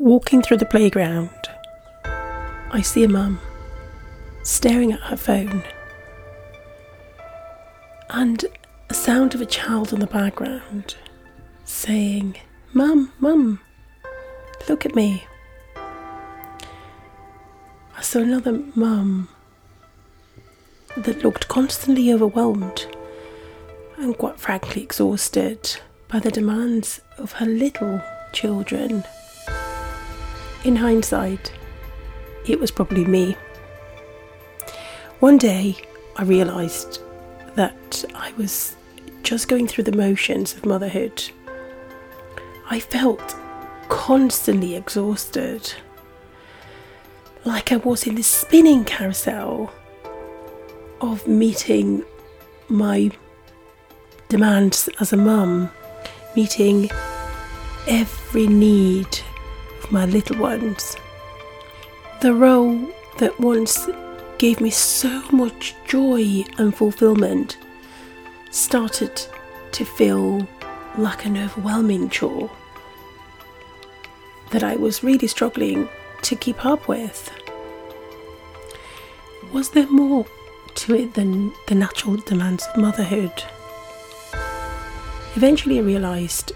Walking through the playground, I see a mum staring at her phone and a sound of a child in the background saying, Mum, Mum, look at me. I saw another mum that looked constantly overwhelmed and quite frankly exhausted by the demands of her little children. In hindsight, it was probably me. One day, I realised that I was just going through the motions of motherhood. I felt constantly exhausted, like I was in this spinning carousel of meeting my demands as a mum, meeting every need my little ones. The role that once gave me so much joy and fulfillment started to feel like an overwhelming chore that I was really struggling to keep up with. Was there more to it than the natural demands of motherhood? Eventually, I realised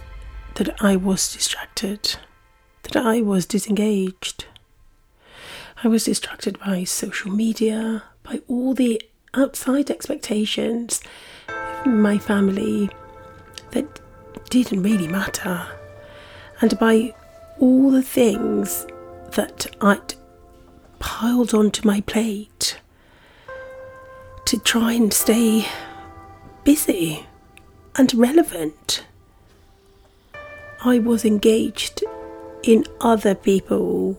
that I was distracted, that I was disengaged. I was distracted by social media, by all the outside expectations of my family that didn't really matter, and by all the things that I'd piled onto my plate to try and stay busy and relevant. I was engaged in other people,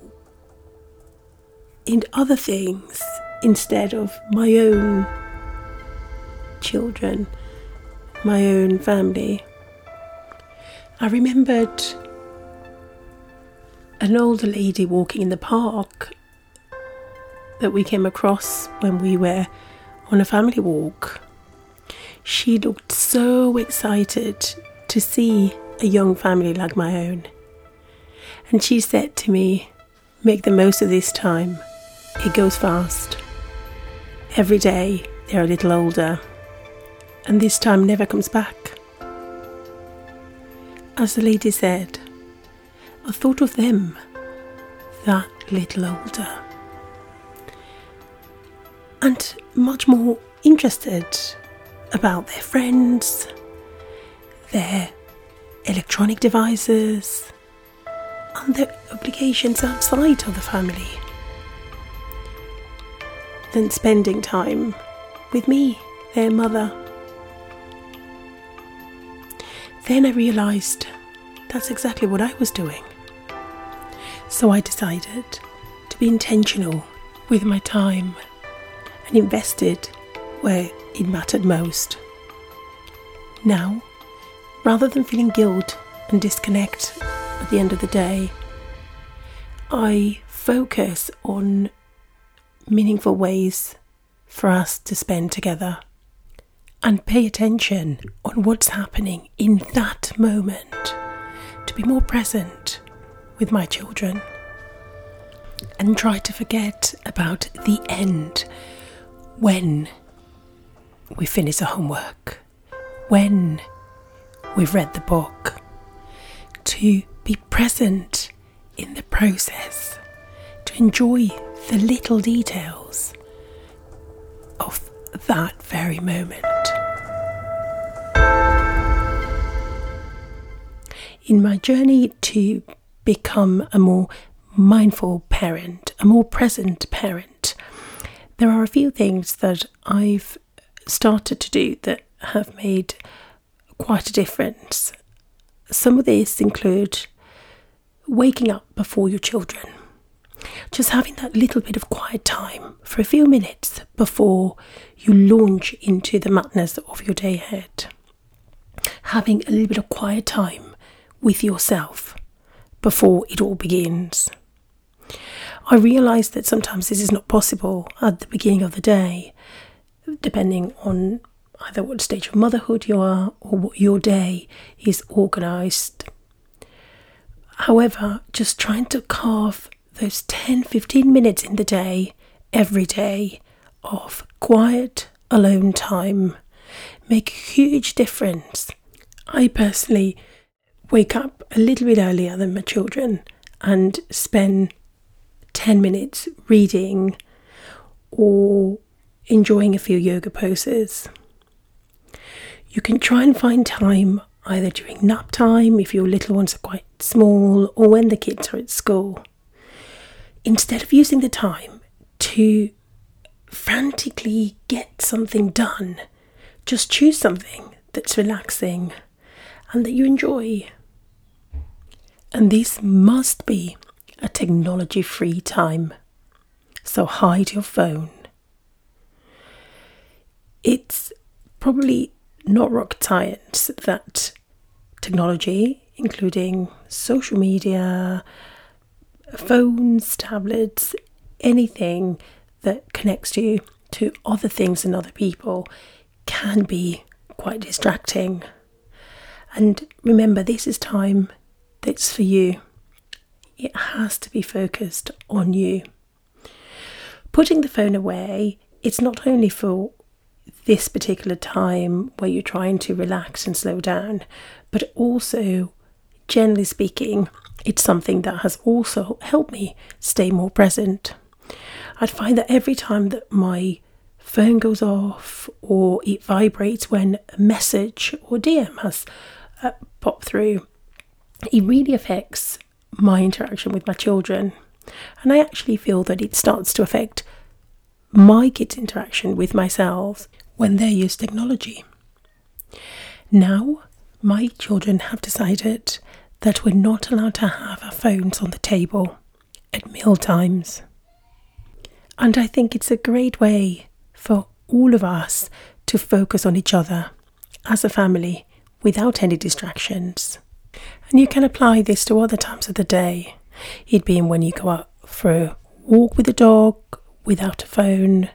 in other things, instead of my own children, my own family. I remembered an older lady walking in the park that we came across when we were on a family walk. She looked so excited to see a young family like my own. And she said to me, Make the most of this time. It goes fast. Every day they're a little older, and this time never comes back. As the lady said, I thought of them that little older and much more interested about their friends, their electronic devices, their obligations outside of the family than spending time with me, their mother. Then I realised that's exactly what I was doing. So I decided to be intentional with my time and invested where it mattered most. Now, rather than feeling guilt and disconnect at the end of the day, I focus on meaningful ways for us to spend together and pay attention on what's happening in that moment to be more present with my children and try to forget about the end when we finish the homework, when we've read the book, to be present in the process, to enjoy the little details of that very moment. In my journey to become a more mindful parent, a more present parent, there are a few things that I've started to do that have made quite a difference. Some of these include waking up before your children, just having that little bit of quiet time for a few minutes before you launch into the madness of your day ahead. Having a little bit of quiet time with yourself before it all begins. I realise that sometimes this is not possible at the beginning of the day, depending on either what stage of motherhood you are or what your day is organised. However, just trying to carve those 10 15 minutes in the day, every day, of quiet, alone time make a huge difference. I personally wake up a little bit earlier than my children and spend 10 minutes reading or enjoying a few yoga poses. You can try and find time either during nap time if your little ones are quite small or when the kids are at school. Instead of using the time to frantically get something done, just choose something that's relaxing and that you enjoy. And this must be a technology free time. So hide your phone. It's probably not rocket science that technology, including social media, phones, tablets, anything that connects you to other things and other people, can be quite distracting. And remember, this is time that's for you. It has to be focused on you. Putting the phone away, it's not only for this particular time where you're trying to relax and slow down, but also, generally speaking, it's something that has also helped me stay more present. I'd find that every time that my phone goes off or it vibrates when a message or DM has uh, popped through, it really affects my interaction with my children. And I actually feel that it starts to affect my kids' interaction with myself when they use technology. Now, my children have decided that we're not allowed to have our phones on the table at meal times. And I think it's a great way for all of us to focus on each other as a family without any distractions. And you can apply this to other times of the day, it being when you go out for a walk with the dog without a phone,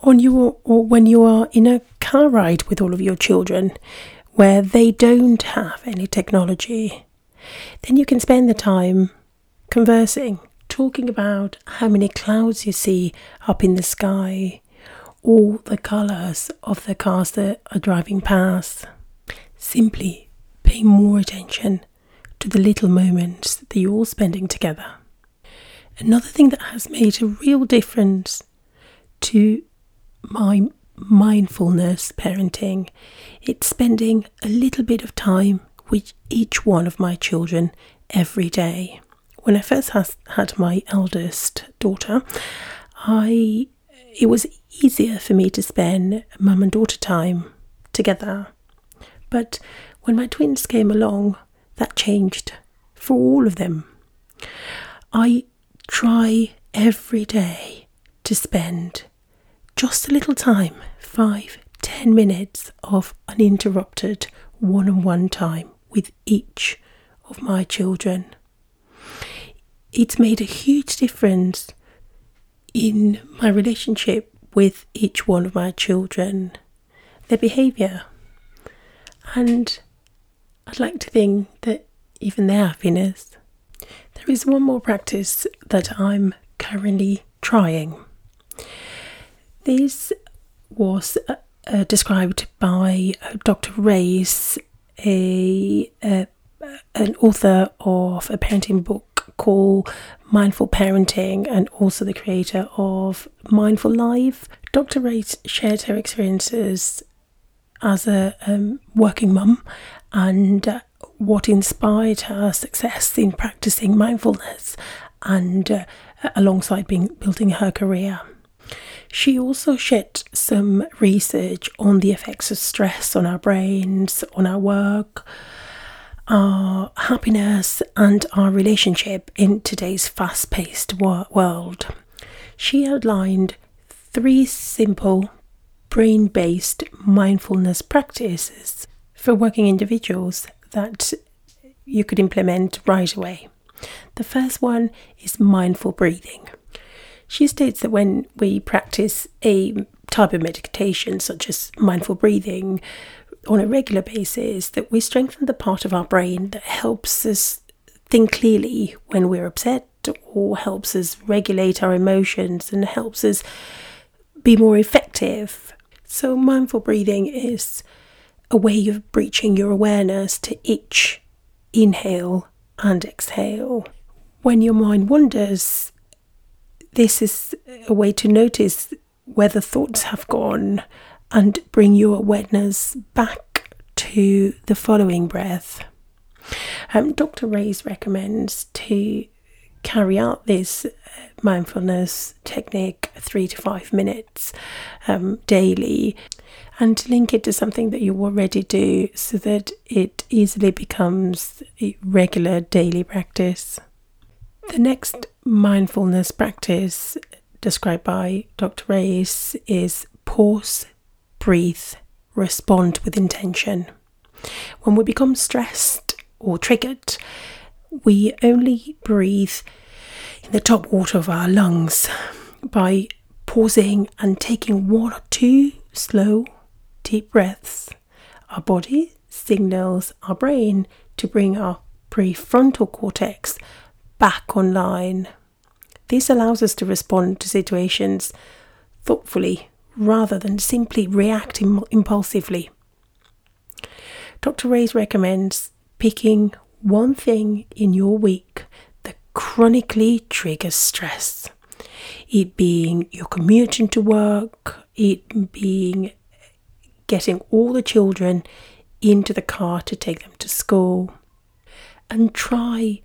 on you or when you are in a car ride with all of your children where they don't have any technology, then you can spend the time conversing, talking about how many clouds you see up in the sky, all the colours of the cars that are driving past. Simply pay more attention to the little moments that you're all spending together. Another thing that has made a real difference to my mindfulness parenting, it's spending a little bit of time with each one of my children every day. When I first has, had my eldest daughter, I it was easier for me to spend mum and daughter time together. But when my twins came along, that changed for all of them. I try every day to spend just a little time five, ten minutes of uninterrupted one on one time with each of my children. It's made a huge difference in my relationship with each one of my children, their behaviour. And I'd like to think that even their happiness. There is one more practice that I'm currently trying. This was uh, uh, described by uh, Dr. Race, a, uh, an author of a parenting book called Mindful Parenting and also the creator of Mindful Life. Dr. Race shared her experiences as a um, working mum and uh, what inspired her success in practicing mindfulness and uh, alongside being building her career. She also shared some research on the effects of stress on our brains, on our work, our happiness, and our relationship in today's fast paced world. She outlined three simple brain based mindfulness practices for working individuals that you could implement right away. The first one is mindful breathing. She states that when we practice a type of meditation, such as mindful breathing, on a regular basis, that we strengthen the part of our brain that helps us think clearly when we're upset or helps us regulate our emotions and helps us be more effective. So, mindful breathing is a way of breaching your awareness to each inhale and exhale. When your mind wanders, this is a way to notice where the thoughts have gone and bring your awareness back to the following breath. Um, Dr. Race recommends to carry out this uh, mindfulness technique three to five minutes um, daily and to link it to something that you already do so that it easily becomes a regular daily practice. The next mindfulness practice described by Dr. Race is pause, breathe, respond with intention. When we become stressed or triggered, we only breathe in the top water of our lungs by pausing and taking one or two slow, deep breaths. Our body signals our brain to bring our prefrontal cortex back online. This allows us to respond to situations thoughtfully rather than simply reacting impulsively. Dr. Race recommends picking one thing in your week that chronically triggers stress. It being your commuting to work, it being getting all the children into the car to take them to school, and try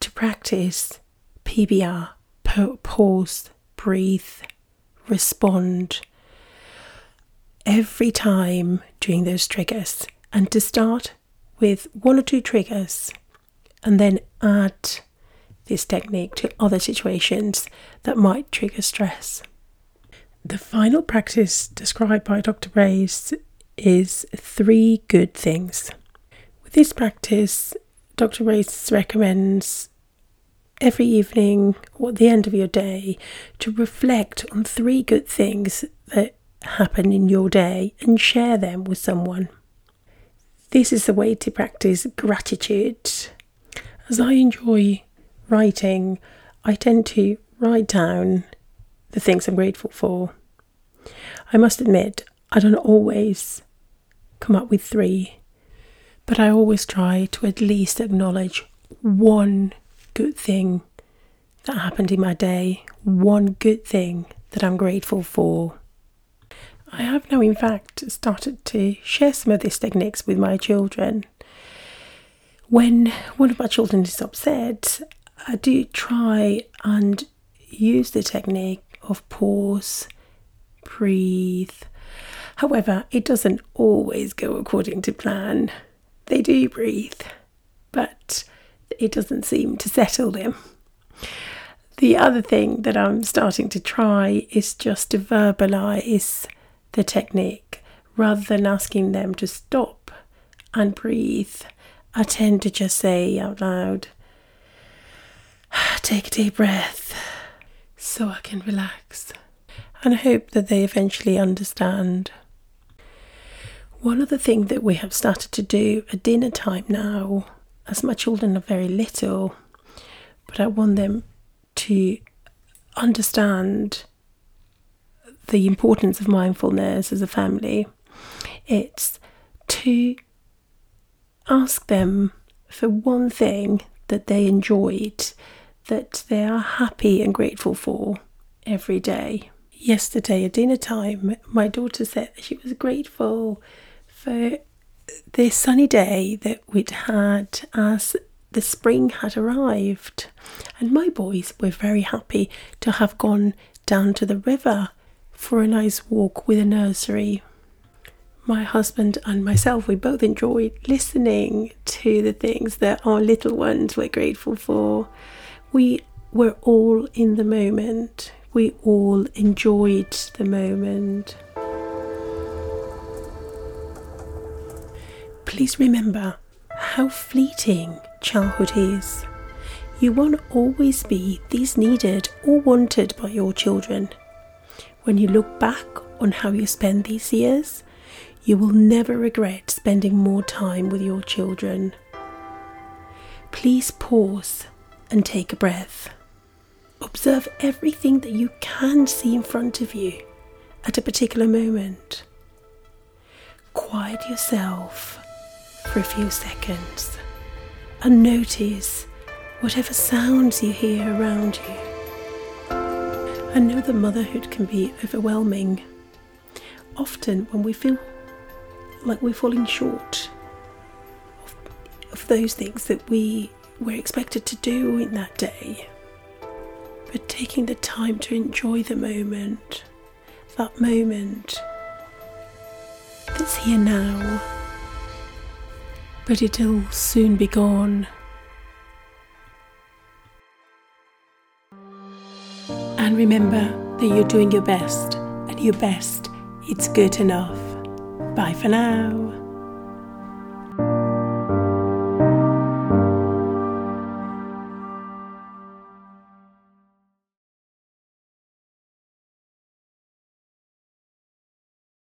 to practice PBR pause, breathe, respond every time during those triggers, and to start with one or two triggers and then add this technique to other situations that might trigger stress. The final practice described by Dr. Race is three good things. With this practice, Dr. Race recommends every evening or at the end of your day to reflect on three good things that happen in your day and share them with someone. This is the way to practice gratitude. As I enjoy writing, I tend to write down the things I'm grateful for. I must admit, I don't always come up with three, but I always try to at least acknowledge one good thing that happened in my day, one good thing that I'm grateful for. I have now, in fact, started to share some of these techniques with my children. When one of my children is upset, I do try and use the technique of pause, breathe. However, it doesn't always go according to plan. They do breathe, but it doesn't seem to settle them. The other thing that I'm starting to try is just to verbalize the technique rather than asking them to stop and breathe. I tend to just say out loud, take a deep breath so I can relax. And I hope that they eventually understand. One other thing that we have started to do at dinner time now, as my children are very little, but I want them to understand the importance of mindfulness as a family, it's to ask them for one thing that they enjoyed, that they are happy and grateful for every day. Yesterday at dinner time, my daughter said she was grateful for the sunny day that we'd had as the spring had arrived. And my boys were very happy to have gone down to the river for a nice walk with a nursery. My husband and myself, we both enjoyed listening to the things that our little ones were grateful for. We were all in the moment, we all enjoyed the moment. Please remember how fleeting childhood is. You won't always be these needed or wanted by your children. When you look back on how you spend these years, you will never regret spending more time with your children. please pause and take a breath. Observe everything that you can see in front of you at a particular moment. Quiet yourself for a few seconds and notice whatever sounds you hear around you. I know that motherhood can be overwhelming. Often, when we feel like we're falling short of, of those things that we were expected to do in that day, but taking the time to enjoy the moment, that moment that's here now, but it'll soon be gone. And remember that you're doing your best, and your best, it's good enough. Bye for now.